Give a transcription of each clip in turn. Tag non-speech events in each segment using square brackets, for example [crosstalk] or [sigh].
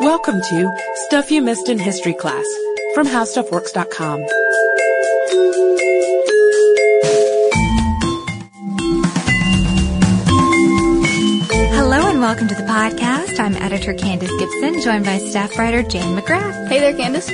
Welcome to Stuff You Missed in History Class from HowStuffWorks.com. Hello and welcome to the podcast. I'm editor Candace Gibson, joined by staff writer Jane McGrath. Hey there, Candace.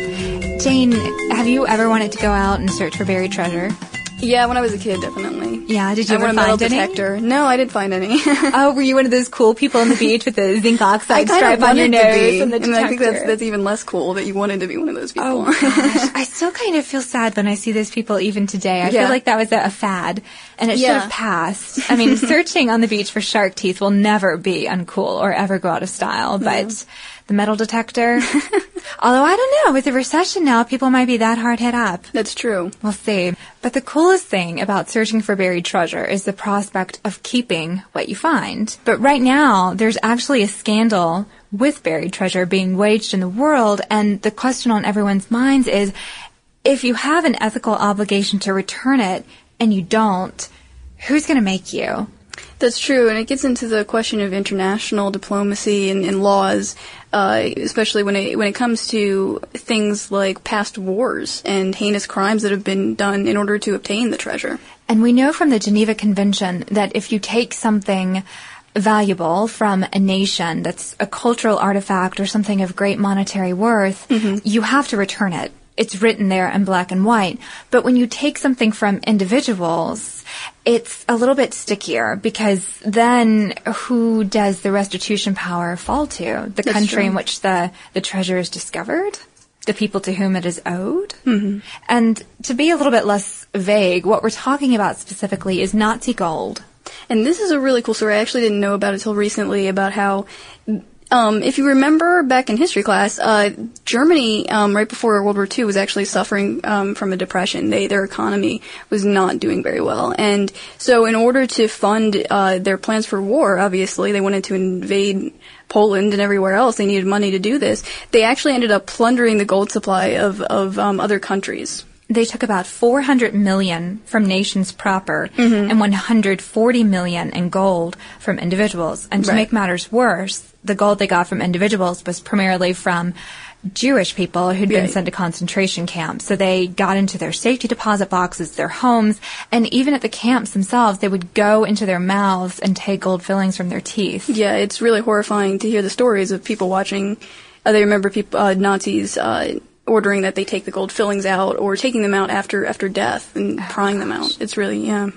Jane, have you ever wanted to go out and search for buried treasure? Yeah, when I was a kid, definitely. Yeah, did you I ever a metal find any? detector. No, I didn't find any. [laughs] Oh, were you one of those cool people on the beach with the zinc oxide stripe on your nose and the and? I think that's that's even less cool that you wanted to be one of those oh, people. Oh gosh, [laughs] I still kind of feel sad when I see those people even today. I Yeah. feel like that was a, a fad, and it should have passed. [laughs] I mean, searching on the beach for shark teeth will never be uncool or ever go out of style, but the metal detector. [laughs] although I don't know, with the recession now, people might be that hard hit up. that's true. We'll see. But the coolest thing about searching for buried treasure is the prospect of keeping what you find. But right now, there's actually a scandal with buried treasure being waged in the world, and the question on everyone's minds is if you have an ethical obligation to return it and you don't, who's going to make you? That's true, and it gets into the question of international diplomacy and, and laws, uh, especially when it when it comes to things like past wars and heinous crimes that have been done in order to obtain the treasure. And we know from the Geneva Convention that if you take something valuable from a nation that's a cultural artifact or something of great monetary worth, you have to return it. It's written there in black and white. But when you take something from individuals, it's a little bit stickier because then who does the restitution power fall to? The country true. in which the, the treasure is discovered? The people to whom it is owed? Mm-hmm. And to be a little bit less vague, what we're talking about specifically is Nazi gold. And this is a really cool story. I actually didn't know about it until recently about how, um, if you remember back in history class, uh, Germany, um, right before World War II was actually suffering, um, from a depression. They, their economy was not doing very well. And so in order to fund, uh, their plans for war, obviously, they wanted to invade Poland and everywhere else. They needed money to do this. They actually ended up plundering the gold supply of, of, um, other countries. They took about 400 million from nations proper Mm-hmm. and 140 million in gold from individuals. And to Right. make matters worse, the gold they got from individuals was primarily from Jewish people who'd been Right. sent to concentration camps. So they got into their safety deposit boxes, their homes, and even at the camps themselves, they would go into their mouths and take gold fillings from their teeth. Yeah, it's really horrifying to hear the stories of people watching. Uh, they remember people, uh, Nazis uh, ordering that they take the gold fillings out or taking them out after after death and oh, prying them out. It's really yeah.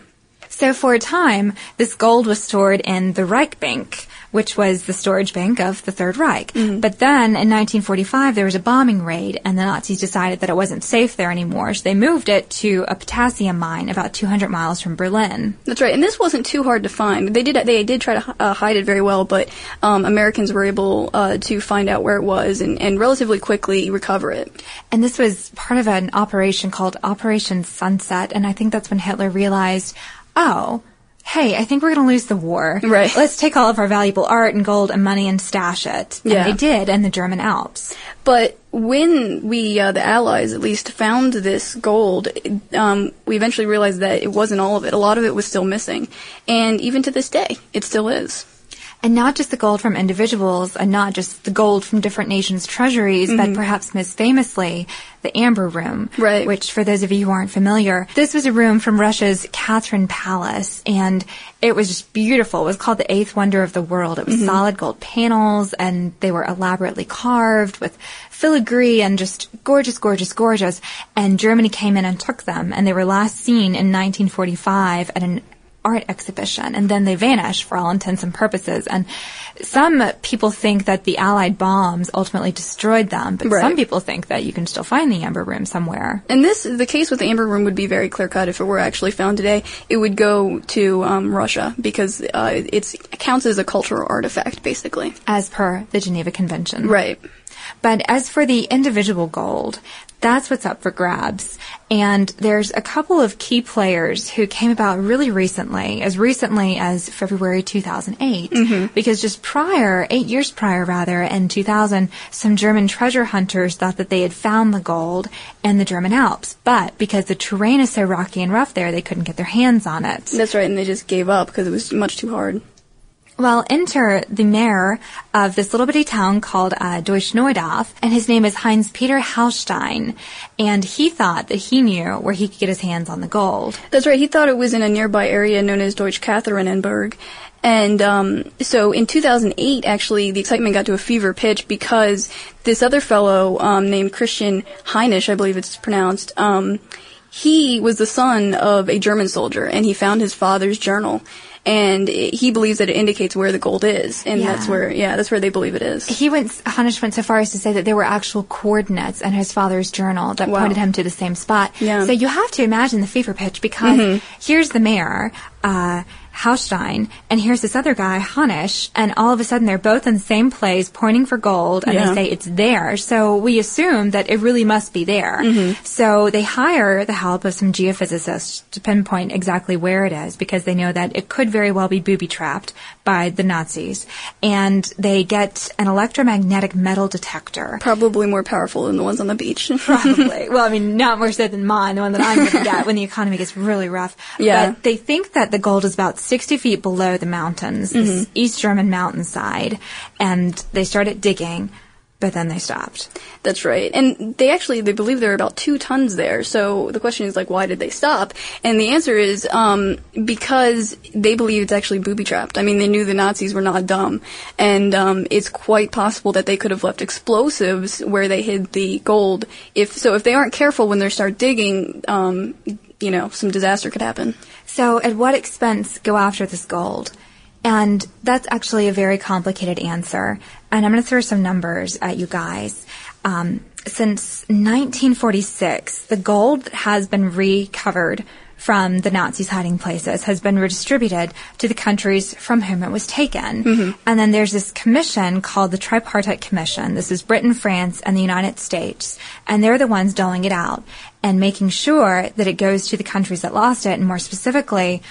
So for a time, this gold was stored in the Reich Bank, which was the storage bank of the Third Reich. But then in 1945, there was a bombing raid, and the Nazis decided that it wasn't safe there anymore, so they moved it to a potassium mine about 200 miles from Berlin. That's right, and this wasn't too hard to find. They did they did try to uh, hide it very well, but um, Americans were able uh, to find out where it was and, and relatively quickly recover it. And this was part of an operation called Operation Sunset, and I think that's when Hitler realized, oh, hey, I think we're going to lose the war. Right. Let's take all of our valuable art and gold and money and stash it. Yeah. And they did in the German Alps. But when we, uh, the Allies at least, found this gold, um, we eventually realized that it wasn't all of it. A lot of it was still missing. And even to this day, it still is. And not just the gold from individuals and not just the gold from different nations' treasuries, but mm-hmm. perhaps most famously, the Amber Room. Right. Which, for those of you who aren't familiar, this was a room from Russia's Catherine Palace, and it was just beautiful. It was called the eighth wonder of the world. It was mm-hmm. solid gold panels, and they were elaborately carved with filigree and just gorgeous, gorgeous, gorgeous. And Germany came in and took them, and they were last seen in 1945 at an art exhibition and then they vanish for all intents and purposes and some people think that the allied bombs ultimately destroyed them but Right. some people think that you can still find the amber room somewhere And this, the case with the Amber Room would be very clear cut if it were actually found today. It would go to um, Russia because uh, it's, it counts as a cultural artifact, basically. as per the Geneva Convention Right. But as for the individual gold, that's what's up for grabs. And there's a couple of key players who came about really recently, as recently as February 2008. Mm-hmm. Because just prior, eight years prior rather, in 2000, some German treasure hunters thought that they had found the gold in the German Alps. But because the terrain is so rocky and rough there, they couldn't get their hands on it. That's right, and they just gave up because it was much too hard. Well, enter the mayor of this little bitty town called uh, Deutsch-Neudorf, and his name is Heinz Peter Haustein. And he thought that he knew where he could get his hands on the gold. That's right. He thought it was in a nearby area known as Deutschkatharinenberg. And um, so in 2008, actually, the excitement got to a fever pitch because this other fellow um, named Christian Hanisch, I believe it's pronounced, um, he was the son of a German soldier, and he found his father's journal and it, he believes that it indicates where the gold is, and Yeah. that's where, yeah, that's where they believe it is. He went, Hanisch went so far as to say that there were actual coordinates in his father's journal that Wow. pointed him to the same spot. Yeah. So you have to imagine the fever pitch because here's the mayor, uh, Haustein, and here's this other guy, Hanisch, and all of a sudden they're both in the same place pointing for gold and Yeah. they say it's there. So we assume that it really must be there. Mm-hmm. So they hire the help of some geophysicists to pinpoint exactly where it is because they know that it could very well be booby trapped by the Nazis. And they get an electromagnetic metal detector. Probably more powerful than the ones on the beach. [laughs] [laughs] Probably. well, I mean, not more so than mine, the one that I'm going to get when the economy gets really rough. Yeah. But they think that the gold is about 60 feet below the mountains, this Mm-hmm. East German mountainside. And they started digging, but then they stopped. That's right. And they actually, they believe there are about two tons there. So the question is like, why did they stop? And the answer is, um, because they believe it's actually booby trapped. I mean, they knew the Nazis were not dumb. And, um, it's quite possible that they could have left explosives where they hid the gold. If, so if they aren't careful when they start digging, um, you know, some disaster could happen. So, at what expense go after this gold? And that's actually a very complicated answer. And I'm going to throw some numbers at you guys. Um, since 1946, the gold has been recovered from the Nazis' hiding places has been redistributed to the countries from whom it was taken. Mm-hmm. And then there's this commission called the Tripartite Commission. This is Britain, France, and the United States. And they're the ones doling it out and making sure that it goes to the countries that lost it, and more specifically,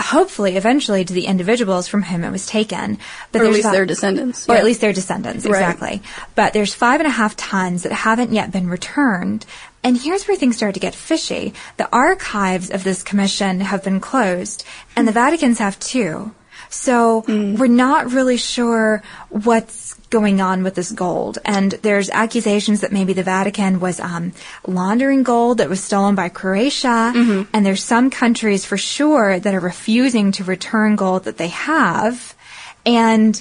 hopefully, eventually, to the individuals from whom it was taken. But Or at least about- their descendants. or Yeah. at least their descendants, Right. exactly. But there's five and a half tons that haven't yet been returned. And here's where things start to get fishy. The archives of this commission have been closed, and the Vatican's have too. So we're not really sure what's going on with this gold. And there's accusations that maybe the Vatican was um, laundering gold that was stolen by Croatia. And there's some countries for sure that are refusing to return gold that they have. And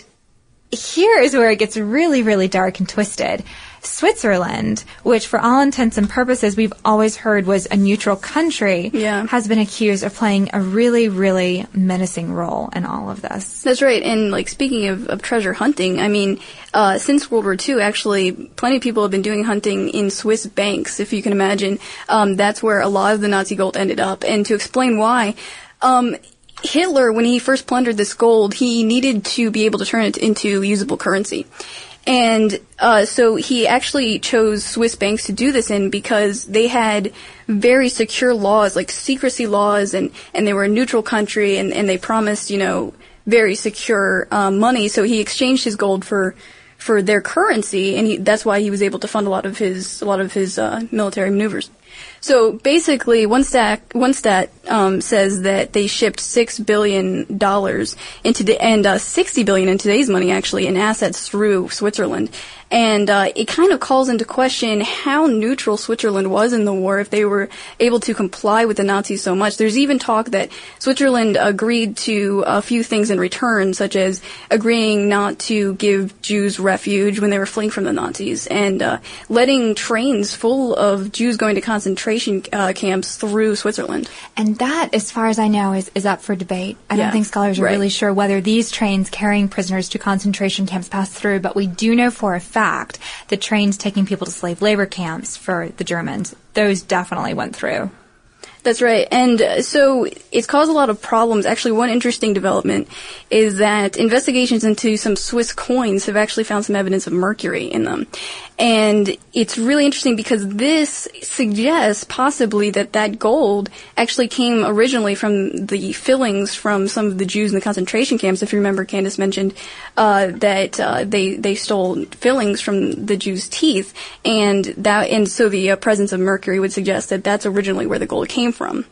here is where it gets really, really dark and twisted. Switzerland, which for all intents and purposes we've always heard was a neutral country, Yeah. has been accused of playing a really, really menacing role in all of this. That's right. And like speaking of, of treasure hunting, I mean, uh, since World War II, actually, plenty of people have been doing hunting in Swiss banks, if you can imagine. Um, that's where a lot of the Nazi gold ended up. And to explain why, um, Hitler, when he first plundered this gold, he needed to be able to turn it into usable currency. And uh, so he actually chose Swiss banks to do this in because they had very secure laws, like secrecy laws, and, and they were a neutral country, and, and they promised, you know, very secure uh, money. So he exchanged his gold for for their currency, and he, that's why he was able to fund a lot of his a lot of his uh, military maneuvers. So basically, one stat um, says that they shipped six billion dollars into the and uh, sixty billion in today's money actually in assets through Switzerland, and uh, it kind of calls into question how neutral Switzerland was in the war if they were able to comply with the Nazis so much. There's even talk that Switzerland agreed to a few things in return, such as agreeing not to give Jews refuge when they were fleeing from the Nazis, and uh, letting trains full of Jews going to concentration uh, camps through Switzerland. And that, as far as I know, is, is up for debate. I don't think scholars are right. really sure whether these trains carrying prisoners to concentration camps passed through, but we do know for a fact that trains taking people to slave labor camps for the Germans, those definitely went through. That's right. And uh, so it's caused a lot of problems. Actually, one interesting development is that investigations into some Swiss coins have actually found some evidence of mercury in them. And it's really interesting because this suggests possibly that that gold actually came originally from the fillings from some of the Jews in the concentration camps. If you remember, Candace mentioned uh, that uh, they they stole fillings from the Jews' teeth, and that and so the uh, presence of mercury would suggest that that's originally where the gold came from.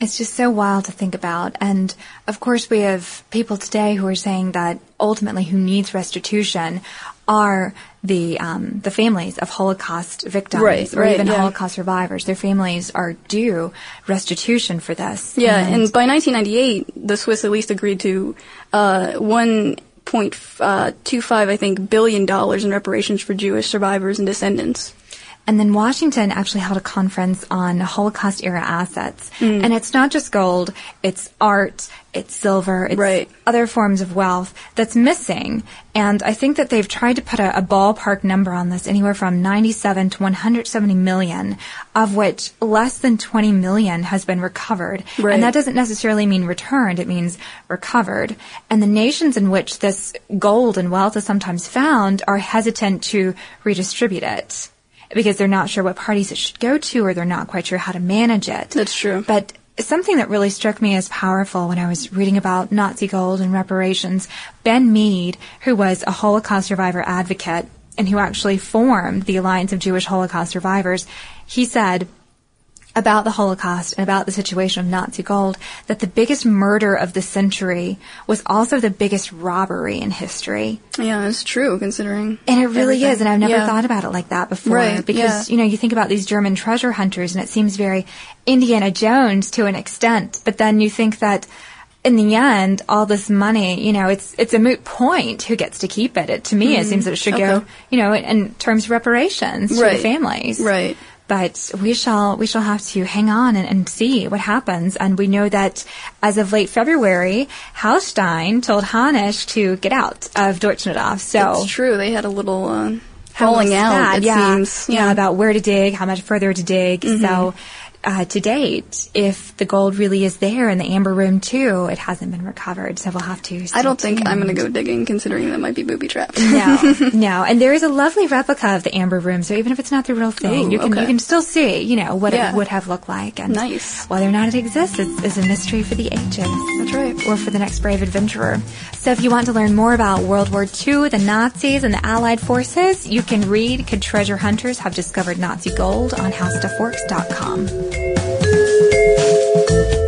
It's just so wild to think about. And of course, we have people today who are saying that ultimately who needs restitution are the um, the families of Holocaust victims Right, or right, even yeah. Holocaust survivors. Their families are due restitution for this. Yeah, and by 1998, the Swiss at least agreed to uh, 1.25, I think, billion dollars in reparations for Jewish survivors and descendants. And then Washington actually held a conference on Holocaust era assets. Hmm. And it's not just gold, it's art, it's silver, it's Right. other forms of wealth that's missing. And I think that they've tried to put a, a ballpark number on this, anywhere from 97 to 170 million, of which less than 20 million has been recovered. Right. And that doesn't necessarily mean returned, it means recovered. And the nations in which this gold and wealth is sometimes found are hesitant to redistribute it because they're not sure what parties it should go to or they're not quite sure how to manage it. That's true. But something that really struck me as powerful when I was reading about Nazi gold and reparations, Ben Meed, who was a Holocaust survivor advocate and who actually formed the Alliance of Jewish Holocaust Survivors, he said, about the Holocaust and about the situation of Nazi gold that the biggest murder of the century was also the biggest robbery in history. Yeah, it's true considering. And it really everything. is, and I've never Yeah. thought about it like that before. Right, because, yeah. you know, you think about these German treasure hunters and it seems very Indiana Jones to an extent, but then you think that in the end, all this money, you know, it's it's a moot point who gets to keep it. it to me, it seems that it should go, Mm-hmm. You know, in terms of reparations to the families. Right. But we shall we shall have to hang on and, and see what happens. And we know that as of late February, Haustein told Hanisch to get out of Deutsch-Neudorf. So It's true. They had a little uh, falling out. It yeah. seems. Yeah, about where to dig, how much further to dig. Mm-hmm. So, uh, to date, if the gold really is there in the amber room too, it hasn't been recovered. So we'll have to. I don't think I'm going to go digging, considering that might be booby trapped. No, [laughs] no, and there is a lovely replica of the amber room. So even if it's not the real thing, you can okay. you can still see, you know, what Yeah. it would have looked like. And Nice. whether or not it exists is, is a mystery for the ages. That's right. Or for the next brave adventurer. So if you want to learn more about World War II, the Nazis, and the Allied forces, you can read Could Treasure Hunters Have Discovered Nazi Gold on HowStuffWorks.com.